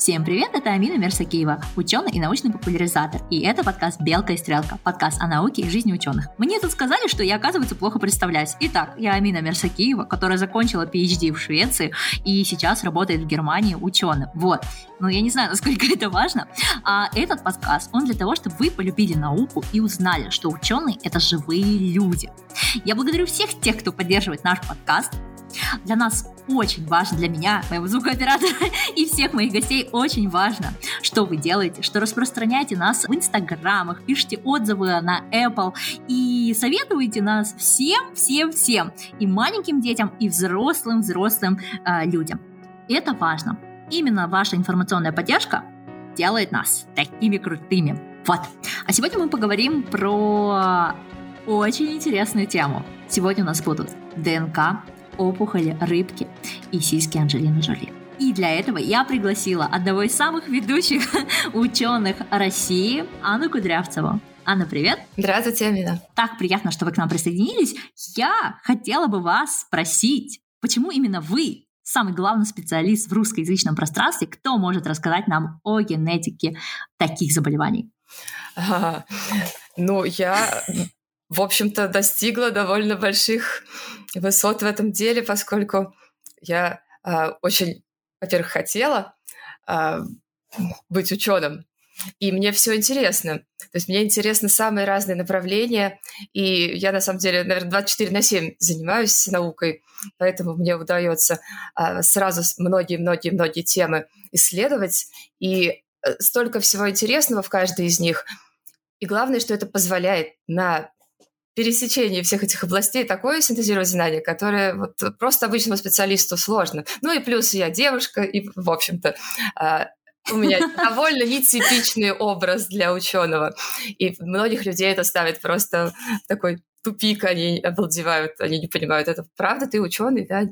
Всем привет, это Амина Мерсакиева, ученый и научный популяризатор. И это подкаст «Белка и стрелка», подкаст о науке и жизни ученых. Мне тут сказали, что я, оказывается, плохо представляюсь. Итак, я Амина Мерсакиева, которая закончила PhD в Швеции и сейчас работает в Германии ученым. Вот. Но я не знаю, насколько это важно. А этот подкаст, он для того, чтобы вы полюбили науку и узнали, что ученые — это живые люди. Я благодарю всех тех, кто поддерживает наш подкаст. Для нас очень важно, для меня, моего звукооператора и всех моих гостей очень важно, что вы делаете, что распространяете нас в инстаграмах, пишите отзывы на Apple и советуете нас всем, всем, всем, и маленьким детям, и взрослым, взрослым э, людям. Это важно. Именно ваша информационная поддержка делает нас такими крутыми. Вот. А сегодня мы поговорим про очень интересную тему. Сегодня у нас будут ДНК, опухоли, рыбки и сиськи Анджелины Джоли. И для этого я пригласила одного из самых ведущих ученых России, Анну Кудрявцеву. Анна, привет. Здравствуйте, Амина. Так приятно, что вы к нам присоединились. Я хотела бы вас спросить, почему именно вы самый главный специалист в русскоязычном пространстве, кто может рассказать нам о генетике таких заболеваний? А, ну, я в общем-то, достигла довольно больших высот в этом деле, поскольку я э, очень, во-первых, хотела э, быть ученым, и мне все интересно. То есть мне интересны самые разные направления, и я, на самом деле, наверное, 24 на 7 занимаюсь наукой, поэтому мне удается э, сразу многие-многие-многие темы исследовать, и э, столько всего интересного в каждой из них. И главное, что это позволяет на пересечении всех этих областей такое синтезировать знания, которое вот просто обычному специалисту сложно. Ну и плюс я девушка, и, в общем-то, а, у меня довольно нетипичный образ для ученого. И многих людей это ставит просто такой тупик, они обалдевают, они не понимают, это правда, ты ученый, да?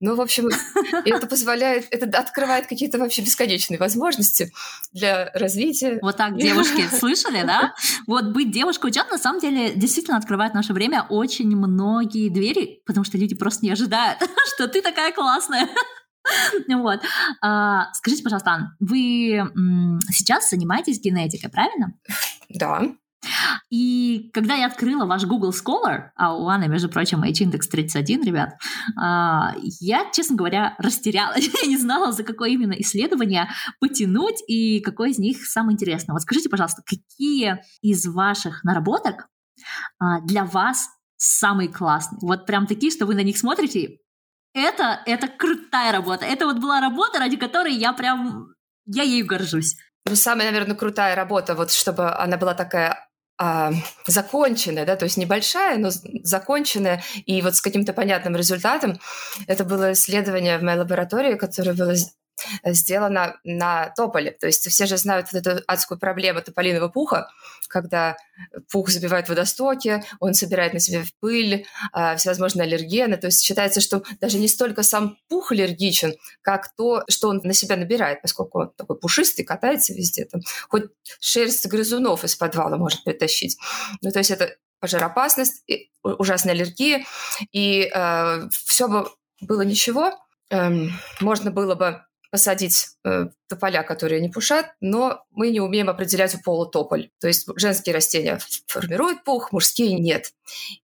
Ну, в общем, это позволяет, это открывает какие-то вообще бесконечные возможности для развития. Вот так, девушки, слышали, да? Вот быть девушкой ученым на самом деле действительно открывает в наше время очень многие двери, потому что люди просто не ожидают, что ты такая классная. Вот. А, скажите, пожалуйста, Ан, вы сейчас занимаетесь генетикой, правильно? Да. И когда я открыла ваш Google Scholar, а у Анны, между прочим, H-индекс 31, ребят, а, я, честно говоря, растерялась. я не знала, за какое именно исследование потянуть и какое из них самое интересное. Вот скажите, пожалуйста, какие из ваших наработок а, для вас самые классные? Вот прям такие, что вы на них смотрите, это, это крутая работа. Это вот была работа, ради которой я прям, я ею горжусь. Ну, самая, наверное, крутая работа, вот чтобы она была такая а, законченная, да, то есть небольшая, но законченная, и вот с каким-то понятным результатом. Это было исследование в моей лаборатории, которое было сделано на тополе. То есть все же знают вот эту адскую проблему тополиного пуха, когда пух забивает водостоки, он собирает на себе пыль, а, всевозможные аллергены. То есть считается, что даже не столько сам пух аллергичен, как то, что он на себя набирает, поскольку он такой пушистый, катается везде. Там, хоть шерсть грызунов из подвала может притащить. Ну, то есть это пожароопасность, ужасная аллергия, и э, все бы было ничего, эм, можно было бы посадить э, тополя, которые не пушат, но мы не умеем определять у пола тополь. То есть женские растения формируют пух, мужские нет.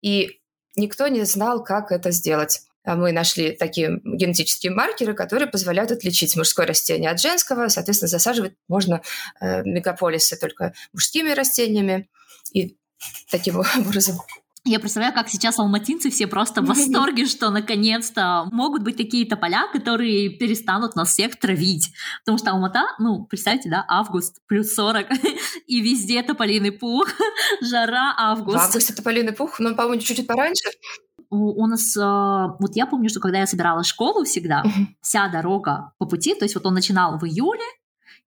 И никто не знал, как это сделать. А мы нашли такие генетические маркеры, которые позволяют отличить мужское растение от женского. Соответственно, засаживать можно э, мегаполисы только мужскими растениями. И таким образом я представляю, как сейчас алматинцы все просто в восторге, что наконец-то могут быть такие тополя, которые перестанут нас всех травить. Потому что Алмата, ну, представьте, да, август, плюс 40, и везде тополиный пух, жара, август. В августе тополиный пух, но, по-моему, чуть-чуть пораньше. У, у нас, э, вот я помню, что когда я собирала школу всегда, вся дорога по пути, то есть вот он начинал в июле,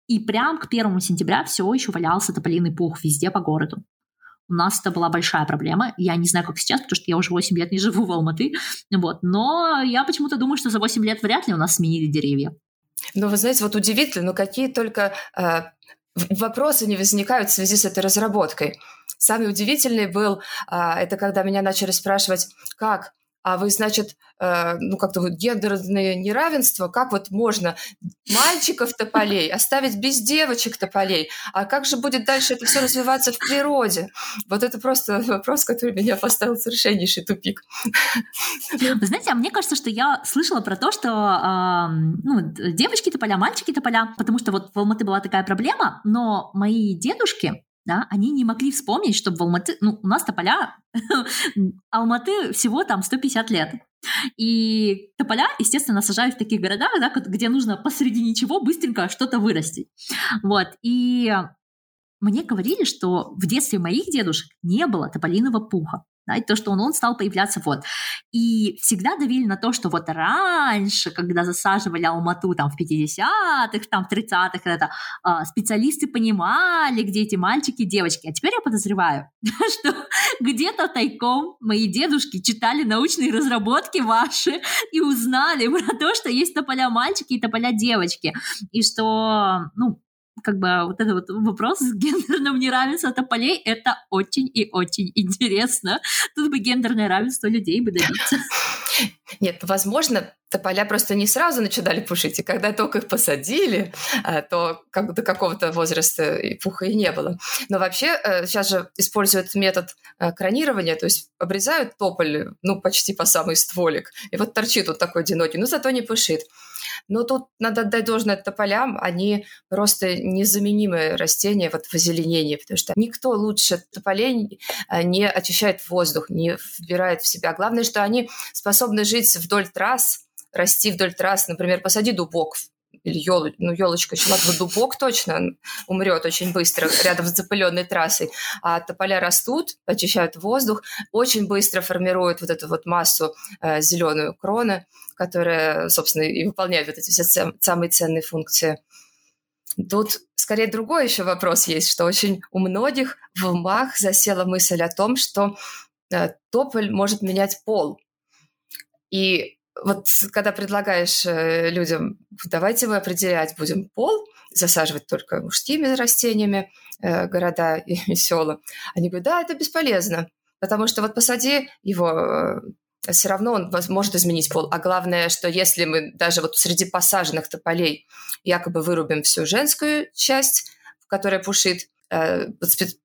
и прям к первому сентября все еще валялся тополиный пух везде по городу. У нас это была большая проблема. Я не знаю, как сейчас, потому что я уже 8 лет не живу в Алматы. Вот. Но я почему-то думаю, что за 8 лет вряд ли у нас сменили деревья. Ну, вы знаете, вот удивительно, но какие только э, вопросы не возникают в связи с этой разработкой. Самый удивительный был, э, это когда меня начали спрашивать, как а вы, значит, э, ну, как-то вот гендерное неравенство, как вот можно мальчиков тополей оставить без девочек тополей, а как же будет дальше это все развиваться в природе? Вот это просто вопрос, который меня поставил в совершеннейший тупик. Вы знаете, а мне кажется, что я слышала про то, что э, ну, девочки тополя, мальчики тополя, потому что вот в Алматы была такая проблема, но мои дедушки, да, они не могли вспомнить, что в Алматы, ну, у нас тополя, Алматы всего там 150 лет. И тополя, естественно, сажают в таких городах, да, где нужно посреди ничего быстренько что-то вырастить. Вот, и мне говорили, что в детстве моих дедушек не было тополиного пуха да, и то, что он, он стал появляться вот. И всегда давили на то, что вот раньше, когда засаживали Алмату там в 50-х, там в 30-х, это, а, специалисты понимали, где эти мальчики и девочки. А теперь я подозреваю, что где-то тайком мои дедушки читали научные разработки ваши и узнали про то, что есть тополя мальчики и тополя девочки. И что, ну, как бы вот этот вот вопрос с гендерным неравенством тополей, это очень и очень интересно. Тут бы гендерное равенство людей бы добиться. Нет, возможно, тополя просто не сразу начинали пушить, и когда только их посадили, а, то как до какого-то возраста и пуха и не было. Но вообще сейчас э, же используют метод э, кронирования, то есть обрезают тополь, ну, почти по самый стволик, и вот торчит вот такой одинокий, но зато не пушит. Но тут надо отдать должное тополям, они просто незаменимые растения вот в озеленении, потому что никто лучше тополей э, не очищает воздух, не вбирает в себя. Главное, что они способны жить вдоль трасс, расти вдоль трасс, например, посади дубок или ел, ну, елочка, ладно, дубок точно умрет очень быстро рядом с запыленной трассой, а тополя растут, очищают воздух, очень быстро формируют вот эту вот массу э, зеленую кроны, которая, собственно, и выполняет вот эти все самые ценные функции. Тут скорее другой еще вопрос есть, что очень у многих в умах засела мысль о том, что э, тополь может менять пол. И вот когда предлагаешь э, людям, давайте мы определять будем пол, засаживать только мужскими растениями э, города и, и села, они говорят, да, это бесполезно, потому что вот посади его, э, все равно он может изменить пол. А главное, что если мы даже вот среди посаженных тополей якобы вырубим всю женскую часть, которая пушит, э,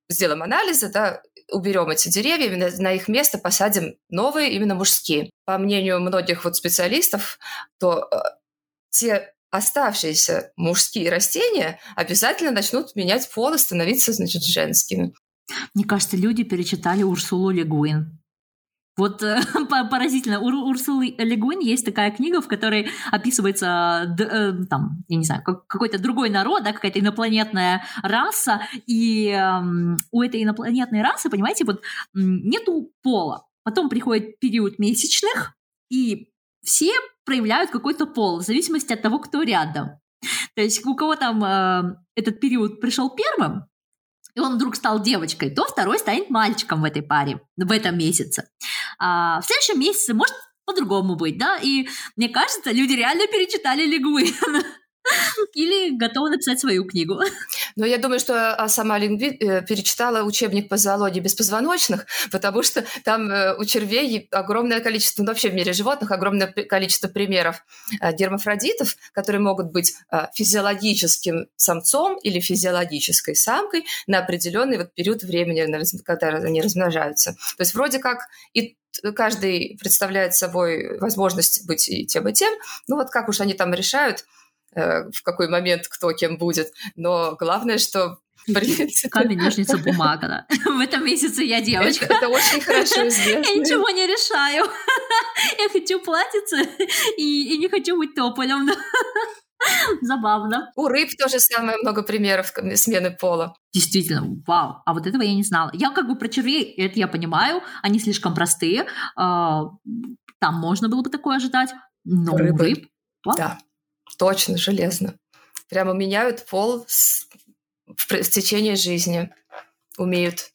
сделаем анализы, да, уберем эти деревья, именно на их место посадим новые, именно мужские. По мнению многих вот специалистов, то э, те оставшиеся мужские растения обязательно начнут менять пол и становиться, значит, женскими. Мне кажется, люди перечитали Урсулу Легуин. Вот э, поразительно. У Урсулы Легуин есть такая книга, в которой описывается, э, там, я не знаю, какой-то другой народ, да, какая-то инопланетная раса, и э, у этой инопланетной расы, понимаете, вот нету пола. Потом приходит период месячных, и все проявляют какой-то пол, в зависимости от того, кто рядом. То есть у кого там э, этот период пришел первым, и он вдруг стал девочкой, то второй станет мальчиком в этой паре, в этом месяце. А в следующем месяце может по-другому быть, да, и мне кажется, люди реально перечитали Лигуин. Или готова написать свою книгу. Но я думаю, что а, сама Лингви э, перечитала учебник по зоологии беспозвоночных, потому что там э, у червей огромное количество, ну, вообще в мире животных огромное количество примеров э, гермафродитов, которые могут быть физиологическим самцом или физиологической самкой на определенный вот период времени, когда они размножаются. То есть вроде как и каждый представляет собой возможность быть и тем, и тем. Ну вот как уж они там решают – в какой момент кто кем будет. Но главное, что Камень, ножницы, бумага, да. В этом месяце я девочка. Это, это очень хорошо известно. Я ничего не решаю. Я хочу платиться и, и не хочу быть тополем. Забавно. У рыб тоже самое много примеров смены пола. Действительно, вау. А вот этого я не знала. Я как бы про червей, это я понимаю, они слишком простые. А, там можно было бы такое ожидать. Но Рыбы. рыб... Вау. Да. Точно, железно. Прямо меняют пол с, в, в течение жизни. Умеют.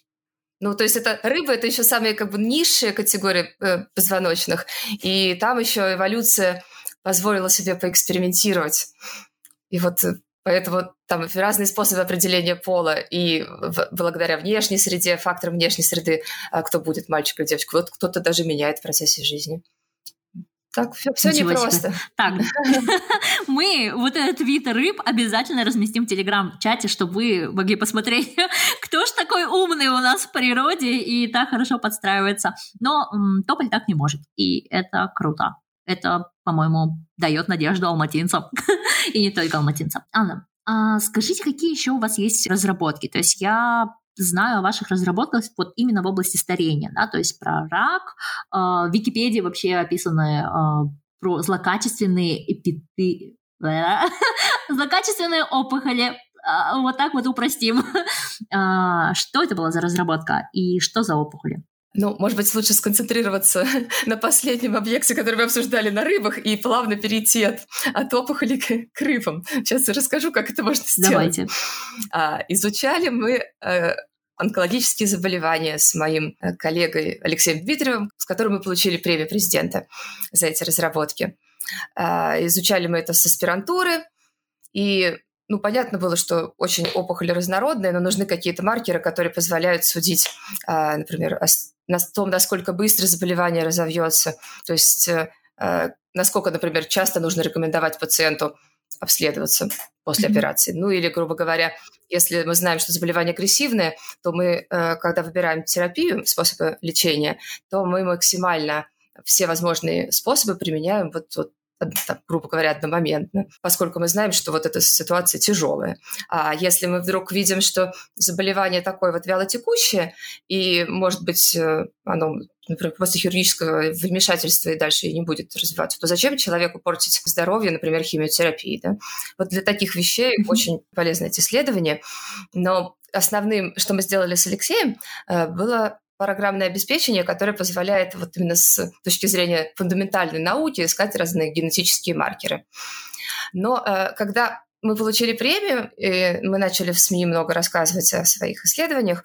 Ну, то есть это рыбы, это еще самые как бы низшие категории э, позвоночных. И там еще эволюция позволила себе поэкспериментировать. И вот э, Поэтому там разные способы определения пола, и в, благодаря внешней среде, факторам внешней среды, а, кто будет мальчик или девочка, вот кто-то даже меняет в процессе жизни. Так, все, все непросто. Так, мы вот этот вид рыб обязательно разместим в телеграм-чате, чтобы вы могли посмотреть, кто ж такой умный у нас в природе и так хорошо подстраивается. Но м, тополь так не может, и это круто. Это, по-моему, дает надежду алматинцам, и не только алматинцам. Анна, а скажите, какие еще у вас есть разработки? То есть я знаю о ваших разработках вот именно в области старения, да, то есть про рак. Э, в Википедии вообще описаны э, про злокачественные эпиты... злокачественные опухоли. Э, вот так вот упростим. Э, что это была за разработка и что за опухоли? Ну, может быть, лучше сконцентрироваться на последнем объекте, который мы обсуждали на рыбах, и плавно перейти от, от опухоли к, к рыбам. Сейчас я расскажу, как это можно сделать. Давайте. А, изучали мы э, онкологические заболевания с моим э, коллегой Алексеем Дмитриевым, с которым мы получили премию президента за эти разработки. А, изучали мы это с аспирантуры, и ну, понятно было, что очень опухоли разнородные, но нужны какие-то маркеры, которые позволяют судить, а, например, на том, насколько быстро заболевание разовьется, то есть э, э, насколько, например, часто нужно рекомендовать пациенту обследоваться после mm-hmm. операции. Ну или, грубо говоря, если мы знаем, что заболевание агрессивное, то мы, э, когда выбираем терапию, способы лечения, то мы максимально все возможные способы применяем вот, вот так, грубо говоря, одномоментно, поскольку мы знаем, что вот эта ситуация тяжелая. А если мы вдруг видим, что заболевание такое вот вялотекущее, и, может быть, э, оно, например, после хирургического вмешательства и дальше не будет развиваться, то зачем человеку портить здоровье, например, химиотерапией? Да? Вот для таких вещей mm-hmm. очень полезны эти исследования. Но основным, что мы сделали с Алексеем, э, было программное обеспечение, которое позволяет вот именно с точки зрения фундаментальной науки искать разные генетические маркеры. Но э, когда мы получили премию, и мы начали в СМИ много рассказывать о своих исследованиях,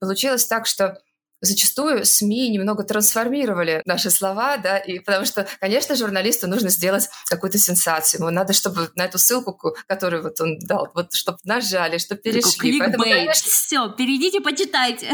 получилось так, что зачастую СМИ немного трансформировали наши слова, да, и потому что, конечно, журналисту нужно сделать какую-то сенсацию. Ему надо, чтобы на эту ссылку, которую вот он дал, вот чтобы нажали, чтобы перешли. Поэтому, конечно, Все, перейдите, почитайте.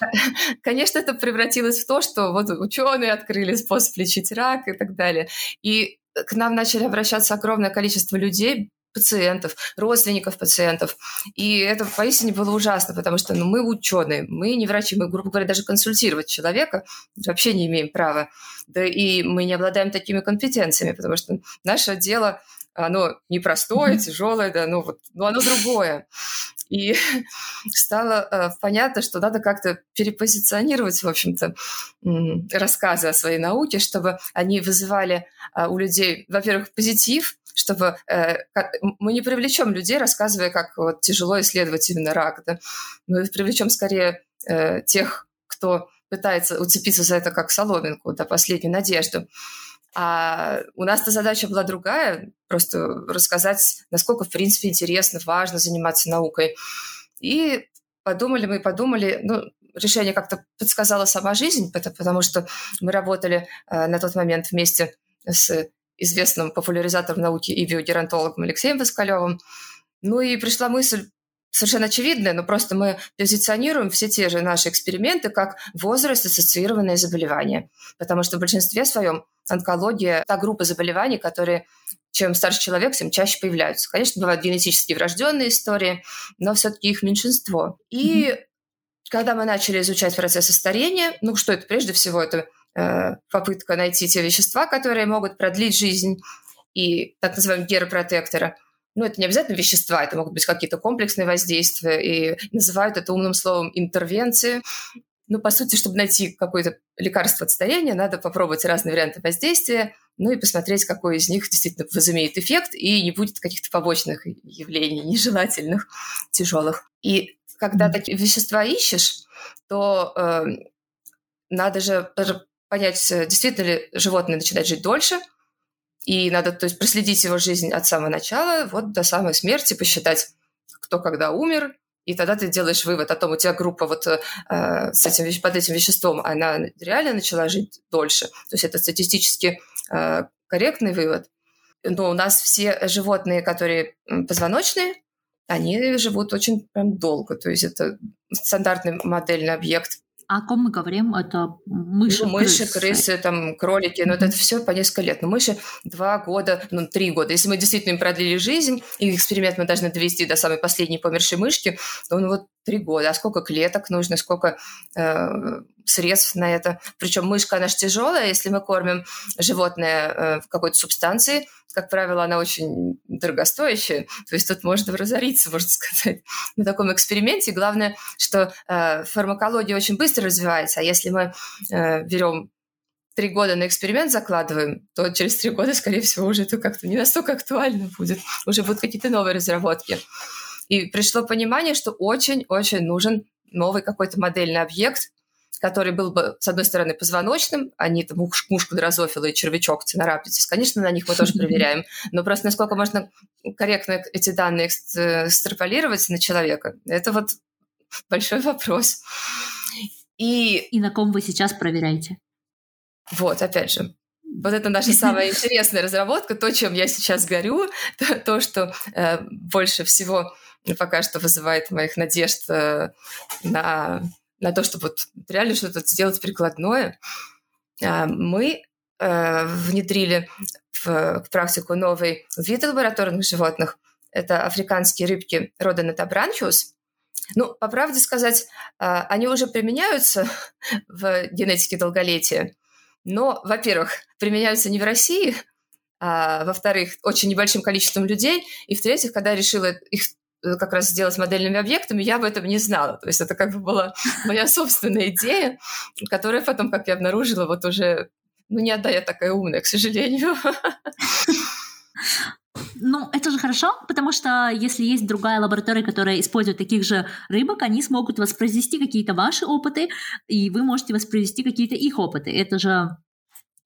Конечно, это превратилось в то, что вот ученые открыли способ лечить рак и так далее. И к нам начали обращаться огромное количество людей, пациентов, родственников пациентов. И это поистине было ужасно, потому что ну, мы ученые, мы не врачи, мы, грубо говоря, даже консультировать человека вообще не имеем права. Да и мы не обладаем такими компетенциями, потому что наше дело оно непростое, тяжелое, да, ну вот, но оно другое. И стало э, понятно, что надо как-то перепозиционировать, в общем-то, рассказы о своей науке, чтобы они вызывали э, у людей, во-первых, позитив, чтобы э, мы не привлечем людей, рассказывая, как вот, тяжело исследовать именно рак. Да? Мы привлечем скорее э, тех, кто пытается уцепиться за это как соломинку, до последней надежды. А у нас-то задача была другая, просто рассказать, насколько, в принципе, интересно, важно заниматься наукой. И подумали мы, подумали, ну, решение как-то подсказала сама жизнь, потому что мы работали э, на тот момент вместе с известным популяризатором науки и биогеронтологом Алексеем Воскалевым. Ну и пришла мысль совершенно очевидная, но просто мы позиционируем все те же наши эксперименты как возраст-ассоциированные заболевания. Потому что в большинстве своем онкология – та группа заболеваний, которые чем старше человек, тем чаще появляются. Конечно, бывают генетически врожденные истории, но все-таки их меньшинство. И mm-hmm. когда мы начали изучать процессы старения, ну что это прежде всего, это попытка найти те вещества, которые могут продлить жизнь, и так называемые геропротекторы. Ну, это не обязательно вещества, это могут быть какие-то комплексные воздействия, и называют это умным словом интервенции. Ну, по сути, чтобы найти какое-то лекарство от старения, надо попробовать разные варианты воздействия, ну и посмотреть, какой из них действительно возымеет эффект и не будет каких-то побочных явлений нежелательных, тяжелых. И когда такие вещества ищешь, то э, надо же понять, э, действительно ли животное начинает жить дольше, и надо то есть, проследить его жизнь от самого начала вот до самой смерти, посчитать, кто когда умер, и тогда ты делаешь вывод о том, у тебя группа вот э, с этим, под этим веществом, она реально начала жить дольше. То есть это статистически э, корректный вывод. Но у нас все животные, которые позвоночные, они живут очень прям долго. То есть это стандартный модельный объект о ком мы говорим? Это мыши, ну, мыши крысы. крысы, там, кролики. Ну, mm-hmm. это все по несколько лет. Но мыши два года, ну, три года. Если мы действительно им продлили жизнь, и эксперимент мы должны довести до самой последней помершей мышки, то он вот три года. А сколько клеток нужно, сколько э, средств на это? Причем мышка, она же тяжелая. Если мы кормим животное э, какой-то субстанцией, как правило, она очень дорогостоящая, то есть тут можно разориться, можно сказать, на таком эксперименте. Главное, что э, фармакология очень быстро развивается, а если мы э, берем три года на эксперимент закладываем, то через три года, скорее всего, уже это как-то не настолько актуально будет. Уже будут какие-то новые разработки. И пришло понимание, что очень-очень нужен новый какой-то модельный объект, который был бы, с одной стороны, позвоночным, они там мушка дрозофила и червячок цинорапицис, конечно, на них мы тоже проверяем, но просто насколько можно корректно эти данные экстраполировать на человека, это вот большой вопрос. И... и на ком вы сейчас проверяете? Вот, опять же, вот это наша самая интересная разработка, то, чем я сейчас горю, то, то что э, больше всего пока что вызывает моих надежд э, на на то, чтобы вот реально что-то сделать прикладное, а, мы э, внедрили в практику новый вид лабораторных животных. Это африканские рыбки рода Нетабранчиус. Ну, по правде сказать, а, они уже применяются в генетике долголетия, но, во-первых, применяются не в России, а, во-вторых, очень небольшим количеством людей, и в-третьих, когда решила их как раз сделать модельными объектами, я об этом не знала. То есть это как бы была моя собственная идея, которая потом, как я обнаружила, вот уже, ну, не одна я такая умная, к сожалению. Ну, это же хорошо, потому что если есть другая лаборатория, которая использует таких же рыбок, они смогут воспроизвести какие-то ваши опыты, и вы можете воспроизвести какие-то их опыты. Это же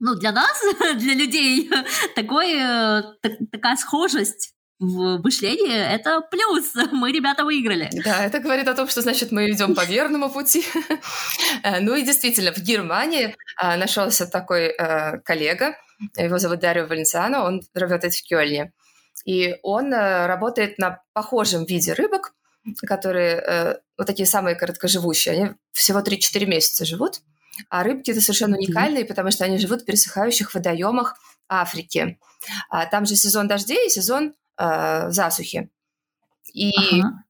ну, для нас, для людей, такой, э, так, такая схожесть в мышлении, это плюс. Мы, ребята, выиграли. Да, это говорит о том, что, значит, мы идем по верному пути. Э, ну и действительно, в Германии э, нашелся такой э, коллега, его зовут Дарио Валенциано, он работает в Кёльне. И он работает на похожем виде рыбок, которые вот такие самые короткоживущие. Они всего 3-4 месяца живут. А рыбки это совершенно уникальные, потому что они живут в пересыхающих водоемах Африки. А там же сезон дождей и сезон э, засухи. И ага.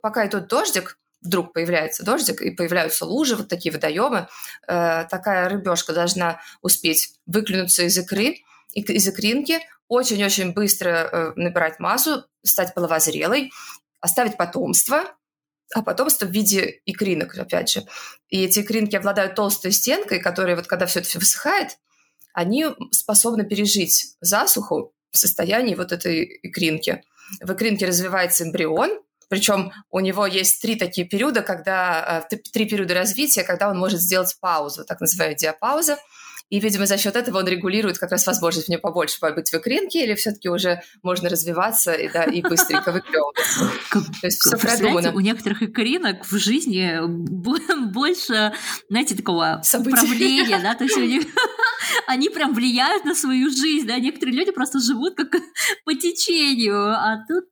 пока идет дождик, вдруг появляется дождик и появляются лужи, вот такие водоемы, э, такая рыбешка должна успеть выклюнуться из икры, из икринки, очень-очень быстро э, набирать массу, стать половозрелой, оставить потомство, а потомство в виде икринок, опять же. И эти икринки обладают толстой стенкой, которая вот когда все это высыхает, они способны пережить засуху в состоянии вот этой икринки. В икринке развивается эмбрион, причем у него есть три такие периода, когда э, три периода развития, когда он может сделать паузу, так называемая диапауза. И, видимо, за счет этого он регулирует как раз возможность мне побольше побыть в икринке, или все-таки уже можно развиваться и, да, и быстренько выклевываться. То есть все продумано. У некоторых икринок в жизни больше, знаете, такого управления, да, то есть у них они прям влияют на свою жизнь, да, некоторые люди просто живут как по течению, а тут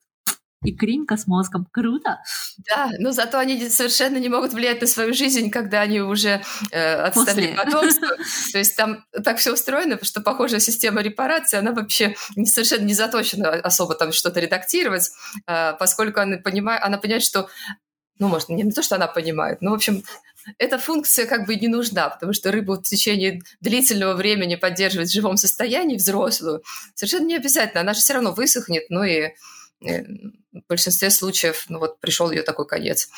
и кринка с мозгом. Круто. Да, но зато они совершенно не могут влиять на свою жизнь, когда они уже э, отстали потомство. То есть там так все устроено, что похожая система репарации, она вообще не, совершенно не заточена особо там что-то редактировать, э, поскольку она понимает, она понимает, что ну, может, не то, что она понимает, но, в общем, эта функция как бы не нужна, потому что рыбу в течение длительного времени поддерживать в живом состоянии взрослую совершенно не обязательно. Она же все равно высохнет, ну и э, в большинстве случаев, ну вот пришел ее такой конец.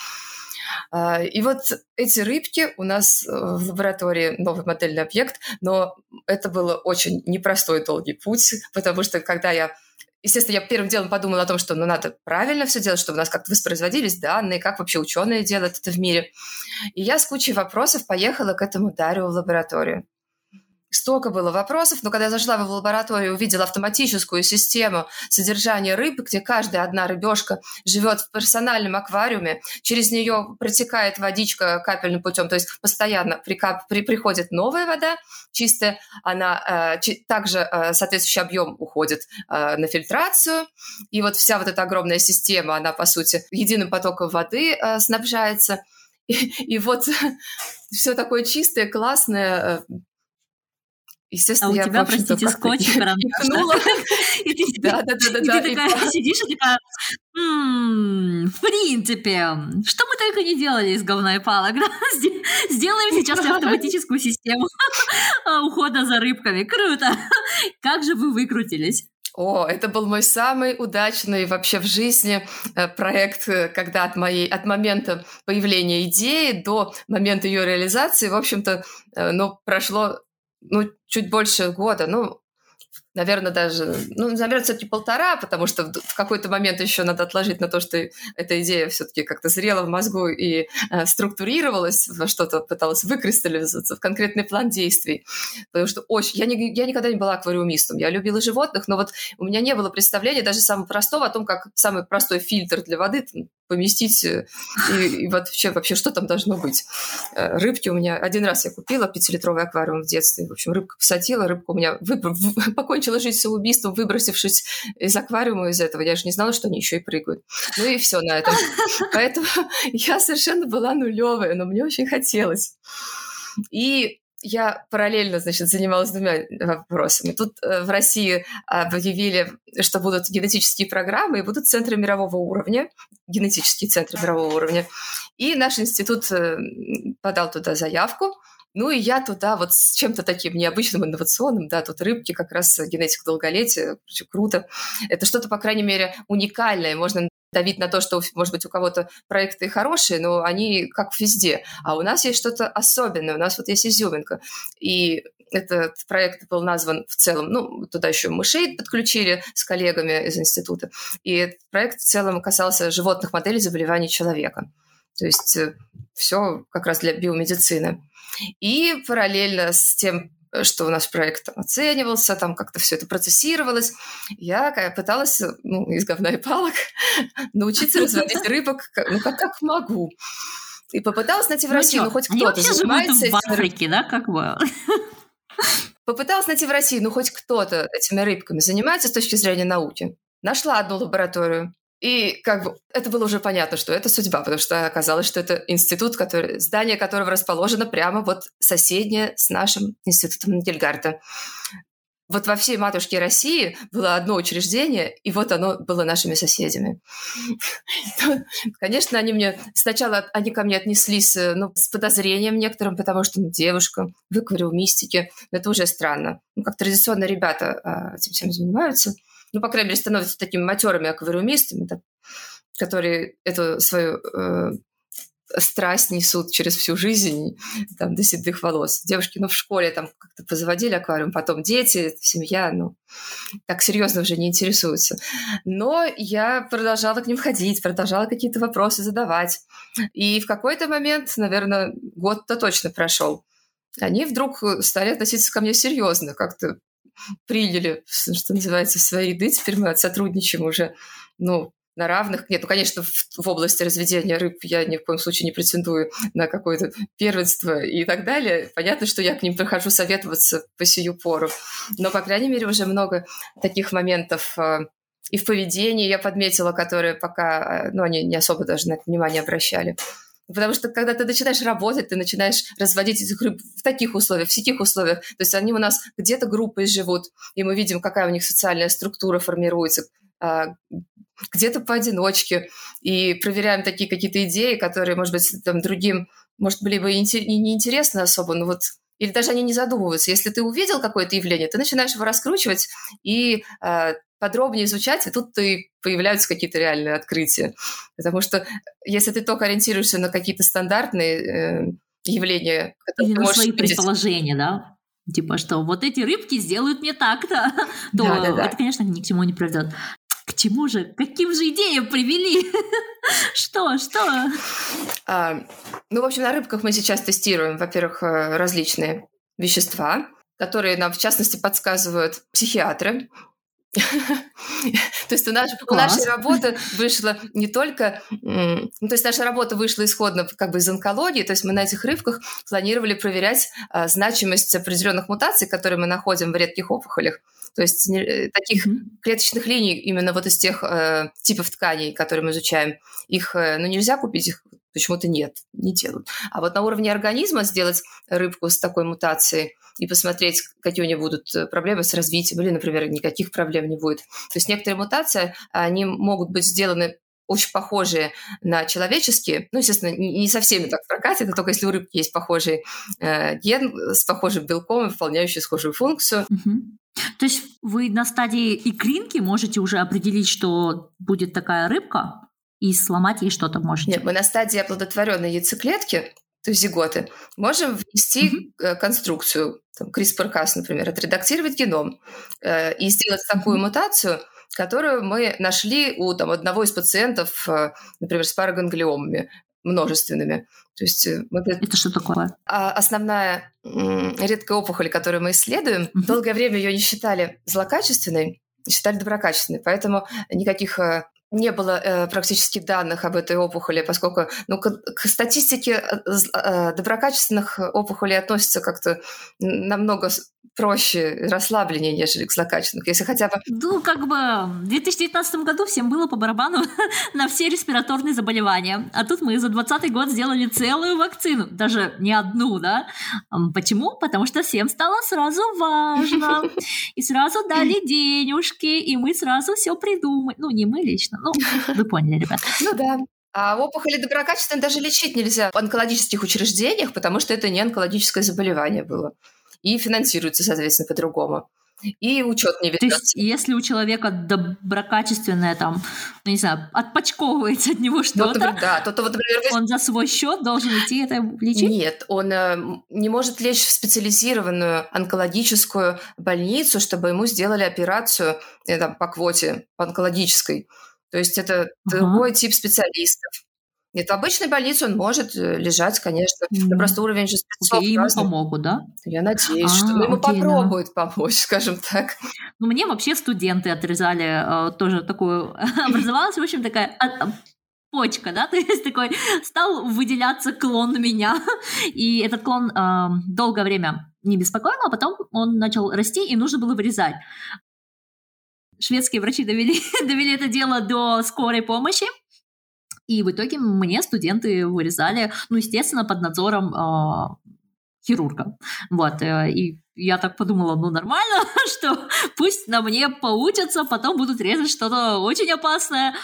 А, и вот эти рыбки у нас э, в лаборатории новый модельный объект, но это был очень непростой долгий путь, потому что когда я Естественно, я первым делом подумала о том, что ну, надо правильно все делать, чтобы у нас как-то воспроизводились данные, как вообще ученые делают это в мире. И я с кучей вопросов поехала к этому Дарио в лабораторию. Столько было вопросов, но когда я зашла в лабораторию, увидела автоматическую систему содержания рыб, где каждая одна рыбешка живет в персональном аквариуме, через нее протекает водичка капельным путем, то есть постоянно прикап, при, приходит новая вода чистая, она э, также э, соответствующий объем уходит э, на фильтрацию, и вот вся вот эта огромная система, она по сути единым потоком воды э, снабжается, и, и вот все такое чистое, классное, э, Естественно, а у я, тебя, простите, скотч карандаш. И ты, да, да, да, да, такая сидишь и такая, в принципе, что мы только не делали из говна и палок, Сделаем сейчас автоматическую систему ухода за рыбками. Круто! Как же вы выкрутились? О, это был мой самый удачный вообще в жизни э, проект, э, когда от, моей, от момента появления идеи до момента ее реализации, в общем-то, э, ну, прошло ну, чуть больше года, ну, наверное, даже, ну, наверное, все-таки полтора, потому что в какой-то момент еще надо отложить на то, что эта идея все-таки как-то зрела в мозгу и э, структурировалась во что-то, пыталась выкристаллизоваться в конкретный план действий. Потому что очень... Я, не, я никогда не была аквариумистом, я любила животных, но вот у меня не было представления даже самого простого о том, как самый простой фильтр для воды поместить э, и, и вообще, вообще что там должно быть. Э, рыбки у меня... Один раз я купила пятилитровый аквариум в детстве. В общем, рыбка посадила, рыбка у меня вы, покончила жизнь самоубийством, выбросившись из аквариума из этого. Я же не знала, что они еще и прыгают. Ну и все на этом. Поэтому я совершенно была нулевая, но мне очень хотелось. И я параллельно, значит, занималась двумя вопросами. Тут э, в России объявили, что будут генетические программы и будут центры мирового уровня, генетические центры мирового уровня. И наш институт э, подал туда заявку. Ну и я туда вот с чем-то таким необычным, инновационным, да, тут рыбки, как раз генетика долголетия, круто. Это что-то, по крайней мере, уникальное. Можно давить на то, что, может быть, у кого-то проекты хорошие, но они как везде. А у нас есть что-то особенное, у нас вот есть изюминка. И этот проект был назван в целом, ну, туда еще мышей подключили с коллегами из института. И этот проект в целом касался животных моделей заболеваний человека. То есть э, все как раз для биомедицины. И параллельно с тем что у нас проект там оценивался, там как-то все это процессировалось. Я пыталась, ну, из говна и палок научиться разводить рыбок, ну, как, как могу. И попыталась найти в ну России, ну, хоть кто-то занимается этими... в Африке, да, как бы? Попыталась найти в России, ну, хоть кто-то этими рыбками занимается с точки зрения науки. Нашла одну лабораторию. И как бы это было уже понятно, что это судьба, потому что оказалось, что это институт, который, здание которого расположено прямо вот соседнее с нашим институтом Гельгарта. Вот во всей матушке России было одно учреждение, и вот оно было нашими соседями. Конечно, они мне сначала они ко мне отнеслись э, ну, с подозрением некоторым, потому что ну, девушка в аквариумистике, это уже странно. Ну, как традиционно ребята а, этим всем занимаются – ну, по крайней мере, становятся такими матерыми аквариумистами, да, которые эту свою э, страсть несут через всю жизнь, там, до седых волос. Девушки, ну, в школе там как-то позаводили аквариум, потом дети, семья, ну, так серьезно уже не интересуются. Но я продолжала к ним ходить, продолжала какие-то вопросы задавать. И в какой-то момент, наверное, год-то точно прошел, они вдруг стали относиться ко мне серьезно, как-то приняли, что называется, в свои ряды. Теперь мы сотрудничаем уже, ну, на равных. Нет, ну, конечно, в, в области разведения рыб я ни в коем случае не претендую на какое-то первенство и так далее. Понятно, что я к ним прихожу советоваться по сию пору. Но, по крайней мере, уже много таких моментов э, и в поведении я подметила, которые пока, э, ну, они не особо даже на это внимание обращали. Потому что когда ты начинаешь работать, ты начинаешь разводить этих рыб в таких условиях, в таких условиях. То есть они у нас где-то группой живут, и мы видим, какая у них социальная структура формируется, а, где-то поодиночке, и проверяем такие какие-то идеи, которые, может быть, там, другим, может, были бы и неинтересны особо, но вот или даже они не задумываются. Если ты увидел какое-то явление, ты начинаешь его раскручивать и э, подробнее изучать, и тут и появляются какие-то реальные открытия. Потому что если ты только ориентируешься на какие-то стандартные э, явления... Или на свои видеть... предположения, да? Типа, что вот эти рыбки сделают мне так-то, то да, да, да. это, конечно, ни к чему не приведет. К чему же? Каким же идеям привели? что? Что? А, ну, в общем, на рыбках мы сейчас тестируем, во-первых, э, различные вещества, которые нам, в частности, подсказывают психиатры. То есть у, наш, у нашей работы вышла не только... Ну, то есть наша работа вышла исходно как бы из онкологии, то есть мы на этих рыбках планировали проверять а, значимость определенных мутаций, которые мы находим в редких опухолях. То есть э, таких mm-hmm. клеточных линий именно вот из тех э, типов тканей, которые мы изучаем, их э, ну, нельзя купить, их почему-то нет, не делают. А вот на уровне организма сделать рыбку с такой мутацией и посмотреть, какие у нее будут э, проблемы с развитием, или, например, никаких проблем не будет. То есть некоторые мутации, они могут быть сделаны очень похожие на человеческие. Ну, естественно, не со всеми так прокатит, это только если у рыбки есть похожий э, ген с похожим белком, выполняющий схожую функцию. Угу. То есть вы на стадии икринки можете уже определить, что будет такая рыбка, и сломать ей что-то можете? Нет, мы на стадии оплодотворенной яйцеклетки, зиготы, можем внести mm-hmm. конструкцию, там, CRISPR-Cas, например, отредактировать геном э, и сделать такую мутацию, которую мы нашли у там, одного из пациентов, э, например, с параганглиомами множественными. То есть э, это, это что такое? А основная редкая опухоль, которую мы исследуем, mm-hmm. долгое время ее не считали злокачественной, считали доброкачественной, поэтому никаких э, не было э, практически данных об этой опухоли, поскольку ну, к, к статистике э, э доброкачественных опухолей относится как-то намного проще, расслабленнее, нежели к злокачественным, если хотя бы... Ну, как бы в 2019 году всем было по барабану на все респираторные заболевания, а тут мы за 2020 год сделали целую вакцину, даже не одну, да? Почему? Потому что всем стало сразу важно, и сразу дали денежки, и мы сразу все придумали. Ну, не мы лично, ну, вы поняли, ребят. Ну да. А опухоли доброкачественные даже лечить нельзя в онкологических учреждениях, потому что это не онкологическое заболевание было и финансируется, соответственно, по-другому. И учет не ведется. То есть, если у человека доброкачественное, там, ну, не знаю, отпочковывается от него что-то, вот, да, то, то, вот, например, он за свой счет должен идти это лечить? Нет, он э, не может лечь в специализированную онкологическую больницу, чтобы ему сделали операцию э, там, по квоте онкологической. То есть это uh-huh. другой тип специалистов. Нет, в обычной больнице он может э, лежать, конечно, mm. но просто уровень же спецов okay, ему помогут, да? Я надеюсь, а, что ему okay, попробуют да. помочь, скажем так. Ну, мне вообще студенты отрезали э, тоже такую... Образовалась, в общем, такая а, почка, да, то есть такой стал выделяться клон меня, и этот клон э, долгое время не беспокоил, а потом он начал расти, и нужно было вырезать. Шведские врачи довели, довели это дело до скорой помощи, и в итоге мне студенты вырезали, ну, естественно, под надзором э, хирурга. Вот, э, и я так подумала, ну, нормально, что пусть на мне поучатся, потом будут резать что-то очень опасное.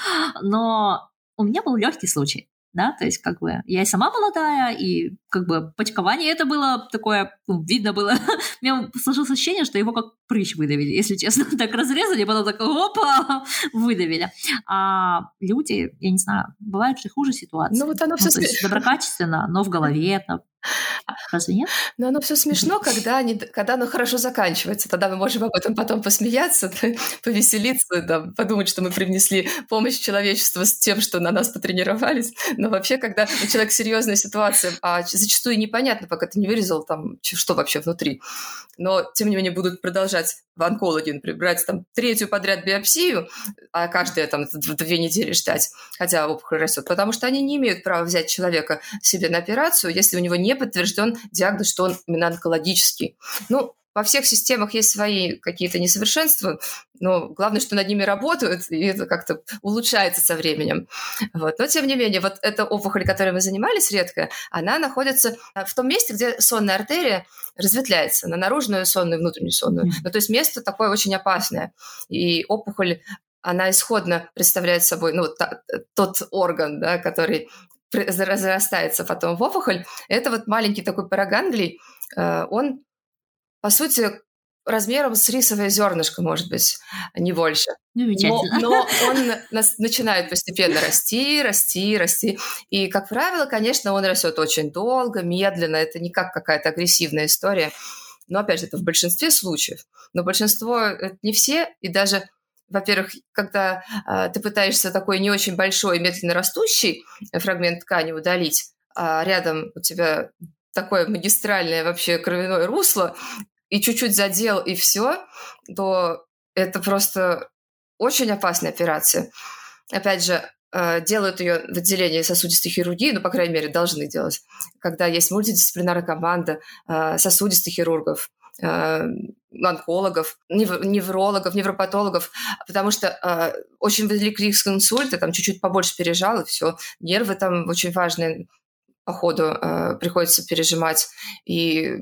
Но у меня был легкий случай да, то есть как бы я и сама молодая, и как бы почкование это было такое, ну, видно было, у меня сложилось ощущение, что его как прыщ выдавили, если честно, так разрезали, потом так опа, выдавили. А люди, я не знаю, бывают же хуже ситуации. Ну вот оно все ну, доброкачественно, но в голове Разве нет? Но оно все смешно, когда, они, когда оно хорошо заканчивается. Тогда мы можем об этом потом посмеяться, повеселиться, да, подумать, что мы привнесли помощь человечеству с тем, что на нас потренировались. Но вообще, когда у человека серьезная ситуация, а зачастую непонятно, пока ты не вырезал там, что вообще внутри. Но, тем не менее, будут продолжать в онкологии, например, брать там третью подряд биопсию, а каждая там две недели ждать, хотя опухоль растет, потому что они не имеют права взять человека себе на операцию, если у него не подтвержден диагноз, что он именно онкологический. Ну, во всех системах есть свои какие-то несовершенства, но главное, что над ними работают, и это как-то улучшается со временем. Вот. Но, тем не менее, вот эта опухоль, которой мы занимались редко, она находится в том месте, где сонная артерия разветвляется на наружную сонную и внутреннюю сонную. Ну, то есть место такое очень опасное. И опухоль она исходно представляет собой ну, та, тот орган, да, который разрастается потом в опухоль. Это вот маленький такой параганглий, э, он по сути, размером с рисовое зернышко, может быть, не больше. Ну, но, но он начинает постепенно расти, расти, расти. И, как правило, конечно, он растет очень долго, медленно. Это не как какая-то агрессивная история. Но, опять же, это в большинстве случаев. Но большинство это не все. И даже, во-первых, когда э, ты пытаешься такой не очень большой, медленно растущий фрагмент ткани удалить, а рядом у тебя такое магистральное вообще кровяное русло, и чуть-чуть задел, и все, то это просто очень опасная операция. Опять же, э, делают ее в отделении сосудистой хирургии, ну, по крайней мере, должны делать, когда есть мультидисциплинарная команда э, сосудистых хирургов, э, онкологов, неврологов, невропатологов, потому что очень велик риск инсульта, там чуть-чуть побольше пережал, и все. Нервы там очень важные по ходу приходится пережимать, и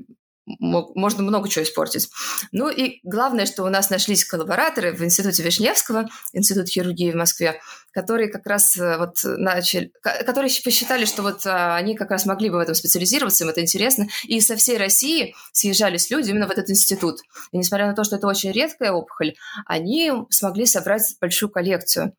можно много чего испортить. Ну и главное, что у нас нашлись коллабораторы в Институте Вишневского, Институт хирургии в Москве, которые как раз э, вот начали, которые посчитали, что вот а, они как раз могли бы в этом специализироваться, им это интересно, и со всей России съезжались люди именно в этот институт. И несмотря на то, что это очень редкая опухоль, они смогли собрать большую коллекцию.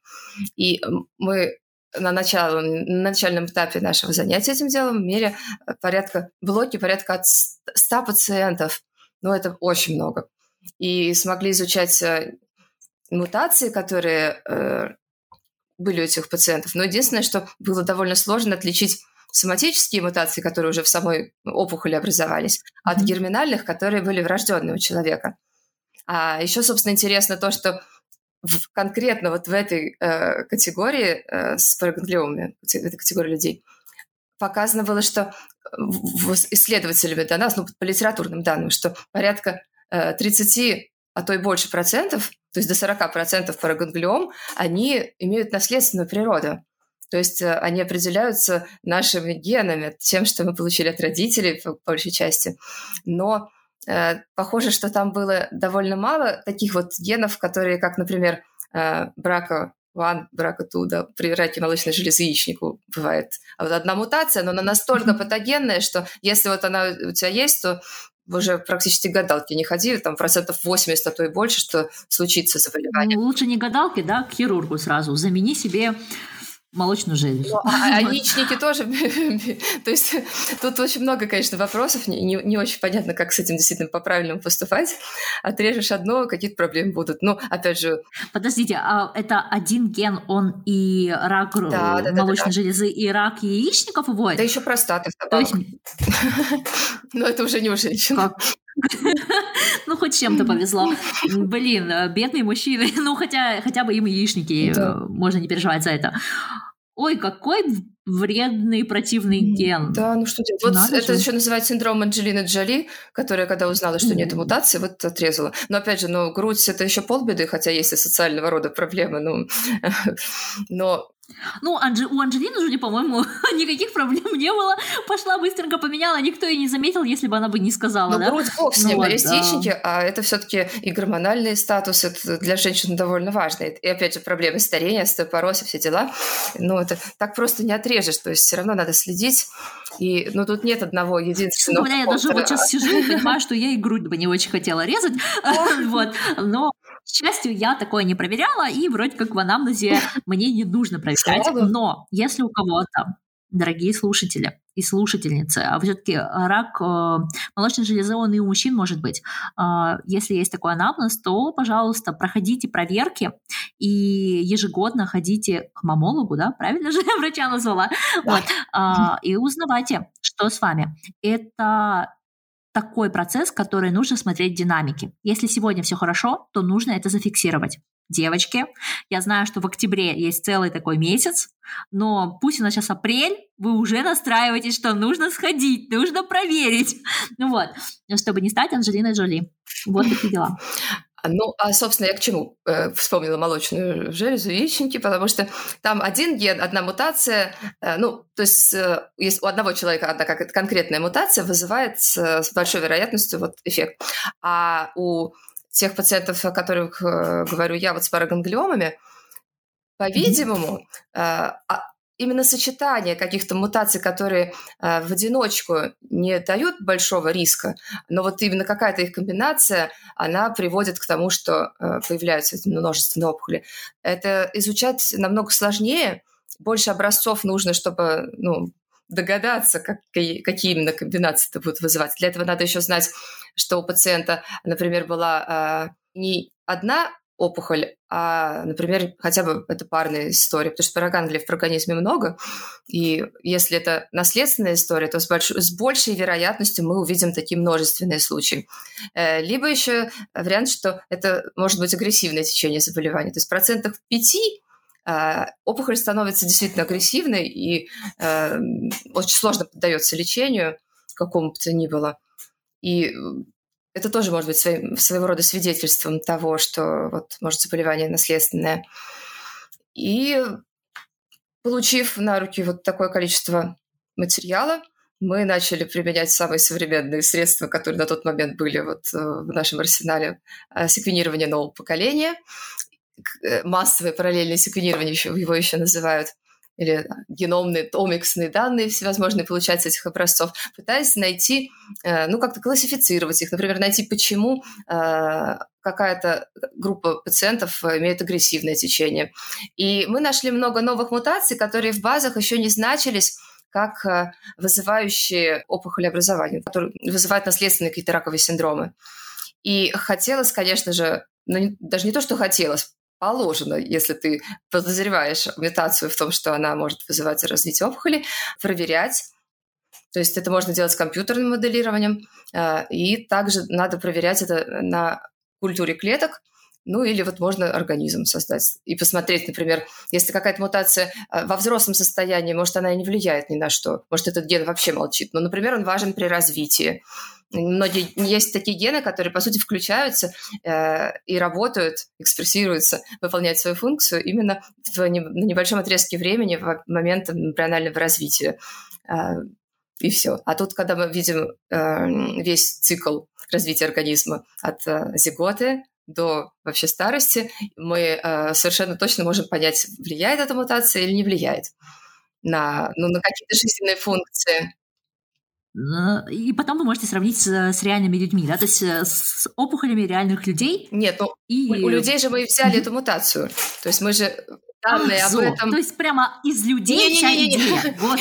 И мы на, начало, на начальном этапе нашего занятия этим делом имели э, порядка, блоки порядка от 100 пациентов. Ну, это очень много. И смогли изучать э, мутации, которые э, были у этих пациентов. Но единственное, что было довольно сложно отличить соматические мутации, которые уже в самой опухоли образовались, mm-hmm. от герминальных, которые были врожденные у человека. А еще, собственно, интересно то, что в, конкретно вот в этой э, категории э, с параганглиомами, в этой категории людей, показано было, что в, исследователями до нас, ну, по литературным данным, что порядка э, 30, а то и больше процентов, то есть до 40 процентов параганглиом, они имеют наследственную природу. То есть э, они определяются нашими генами, тем, что мы получили от родителей, по большей части. Но Э, похоже, что там было довольно мало таких вот генов, которые, как, например, э, брака one, брака two, да, при раке молочной железы яичнику бывает. А вот одна мутация, но она настолько патогенная, что если вот она у тебя есть, то уже практически гадалки не ходи, там процентов 80, а то и больше, что случится заболевание. Ну, лучше не гадалки, да, к хирургу сразу. Замени себе молочную железу. Ну, а, а яичники тоже. То есть тут очень много, конечно, вопросов. Не, не, не очень понятно, как с этим действительно по-правильному поступать. Отрежешь одно, какие-то проблемы будут. Ну, опять же... Подождите, а это один ген, он и рак да, да, молочной да, да, железы, и рак яичников выводит? Да еще простаты есть... Но это уже не у женщин. Как? Ну, хоть чем-то повезло. Блин, бедные мужчины. Ну, хотя, хотя бы им яичники, да. можно не переживать за это. Ой, какой вредный, противный ген. Да, ну что делать? Вот Надо это же. еще называется синдром Анджелины Джоли, которая, когда узнала, что нет мутации, вот отрезала. Но опять же, ну, грудь это еще полбеды, хотя есть и социального рода проблемы. Ну, но ну, Анджи, у Анджелины Джоли, по-моему, никаких проблем не было. Пошла быстренько поменяла, никто и не заметил, если бы она бы не сказала, ну, да? грудь бог с ним, ну, есть да. а это все таки и гормональный статус, это для женщин довольно важно. И опять же, проблемы старения, остеопороз и все дела. Ну, это так просто не отрежешь, то есть все равно надо следить. И, ну, тут нет одного единственного... Говоря, я даже вот сейчас сижу и понимаю, что я и грудь бы не очень хотела резать, вот, но к счастью, я такое не проверяла, и вроде как в анамнезе мне не нужно проверять. Но если у кого-то дорогие слушатели и слушательницы, а все-таки рак э, молочной железы, он и у мужчин может быть. Э, если есть такой анамнез, то, пожалуйста, проходите проверки и ежегодно ходите к мамологу, да, правильно же врача назвала, вот, э, и узнавайте, что с вами. Это такой процесс, который нужно смотреть в динамике. Если сегодня все хорошо, то нужно это зафиксировать. Девочки, я знаю, что в октябре есть целый такой месяц, но пусть у нас сейчас апрель, вы уже настраиваетесь, что нужно сходить, нужно проверить. Ну вот, чтобы не стать Анджелиной Джоли. Вот такие дела. Ну, а, собственно, я к чему э, вспомнила молочную железу яичники, потому что там один ген, одна мутация, э, ну, то есть, э, есть у одного человека одна как конкретная мутация вызывает с, с большой вероятностью вот эффект. А у тех пациентов, о которых э, говорю я, вот с параганглиомами, по-видимому, э, именно сочетание каких-то мутаций, которые э, в одиночку не дают большого риска, но вот именно какая-то их комбинация, она приводит к тому, что э, появляются множественные опухоли. Это изучать намного сложнее, больше образцов нужно, чтобы ну, догадаться, как, какие именно комбинации это будут вызывать. Для этого надо еще знать, что у пациента, например, была э, не одна опухоль, а, например, хотя бы это парная история, потому что параганглиев в организме много, и если это наследственная история, то с, больш... с большей вероятностью мы увидим такие множественные случаи. Э, либо еще вариант, что это может быть агрессивное течение заболевания, то есть в процентах пяти э, опухоль становится действительно агрессивной и э, очень сложно поддается лечению какому бы то ни было. И это тоже может быть своим, своего рода свидетельством того, что вот, может заболевание наследственное. И получив на руки вот такое количество материала, мы начали применять самые современные средства, которые на тот момент были вот э, в нашем арсенале э, секвенирования нового поколения, э, массовое параллельное секвенирование его еще называют или геномные, омиксные данные всевозможные получать с этих образцов, пытаясь найти, э, ну, как-то классифицировать их, например, найти, почему э, какая-то группа пациентов имеет агрессивное течение. И мы нашли много новых мутаций, которые в базах еще не значились как э, вызывающие опухоли образования, которые вызывают наследственные какие-то раковые синдромы. И хотелось, конечно же, ну, даже не то, что хотелось, положено, если ты подозреваешь мутацию в том, что она может вызывать развитие опухоли, проверять. То есть это можно делать с компьютерным моделированием. Э, и также надо проверять это на культуре клеток, ну или вот можно организм создать и посмотреть, например, если какая-то мутация э, во взрослом состоянии, может, она и не влияет ни на что, может, этот ген вообще молчит, но, например, он важен при развитии. Многие есть такие гены, которые, по сути, включаются э, и работают, экспрессируются, выполняют свою функцию именно в, не, на небольшом отрезке времени в момент эмбрионального развития. Э, и все. А тут, когда мы видим э, весь цикл развития организма от э, зиготы до вообще старости, мы э, совершенно точно можем понять, влияет эта мутация или не влияет на, ну, на какие-то жизненные функции. Э, и потом вы можете сравнить с, с реальными людьми, да, то есть э, с опухолями реальных людей. Нет, ну, и... у людей же мы взяли эту мутацию. То есть мы же данные об этом. То есть прямо из людей не, не, не, не. Вот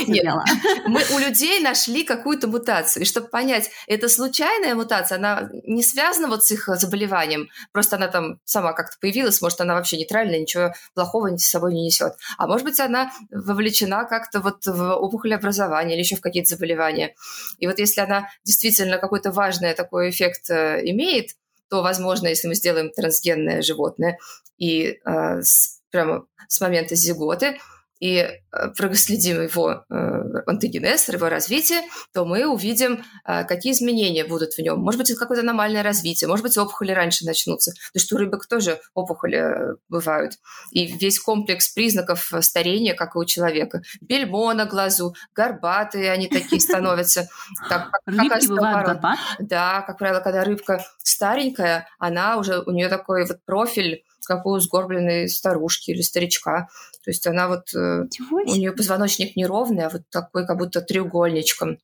мы у людей нашли какую-то мутацию. И чтобы понять, это случайная мутация, она не связана вот с их заболеванием, просто она там сама как-то появилась, может, она вообще нейтральная, ничего плохого с собой не несет. А может быть, она вовлечена как-то вот в опухоль образования или еще в какие-то заболевания. И вот если она действительно какой-то важный такой эффект э, имеет, то, возможно, если мы сделаем трансгенное животное и э, с прямо с момента зиготы и э, проследим его э, антогенез, его развитие, то мы увидим, э, какие изменения будут в нем. Может быть, это какое-то аномальное развитие, может быть, опухоли раньше начнутся. То есть у рыбок тоже опухоли бывают. И весь комплекс признаков старения, как и у человека. Бельмо на глазу, горбатые они такие становятся. Рыбки бывают горбатые? Да, как правило, когда рыбка старенькая, она уже, у нее такой вот профиль как у сгорбленной старушки или старичка. То есть она вот, э, у нее позвоночник неровный, а вот такой как будто треугольничком.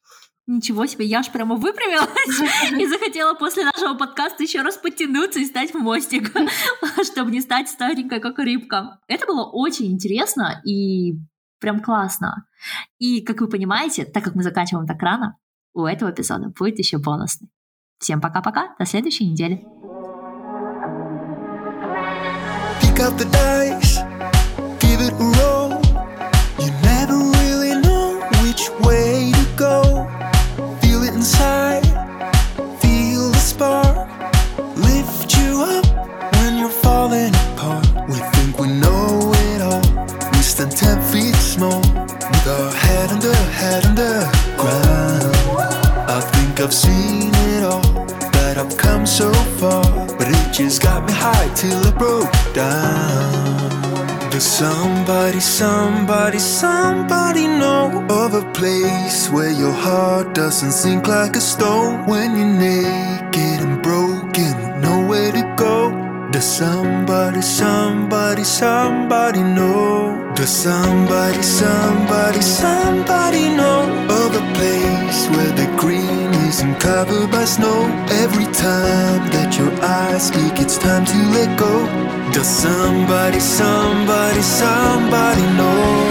Ничего себе, я аж прямо выпрямилась и захотела после нашего подкаста еще раз подтянуться и стать в мостик, чтобы не стать старенькой, как рыбка. Это было очень интересно и прям классно. И, как вы понимаете, так как мы заканчиваем так рано, у этого эпизода будет еще бонусный. Всем пока-пока, до следующей недели. Pick up the dice, give it a roll. You never really know which way to go. Feel it inside, feel the spark, lift you up when you're falling apart. We think we know it all, we stand ten feet small, with our head under, head under ground. I think I've seen I've come so far, but it just got me high till I broke down. Does somebody, somebody, somebody know of a place where your heart doesn't sink like a stone when you're naked and broken, nowhere to go? Does somebody, somebody, somebody know? Does somebody, somebody, somebody know of a place where the isn't covered by snow? Every time that your eyes speak, it's time to let go. Does somebody, somebody, somebody know?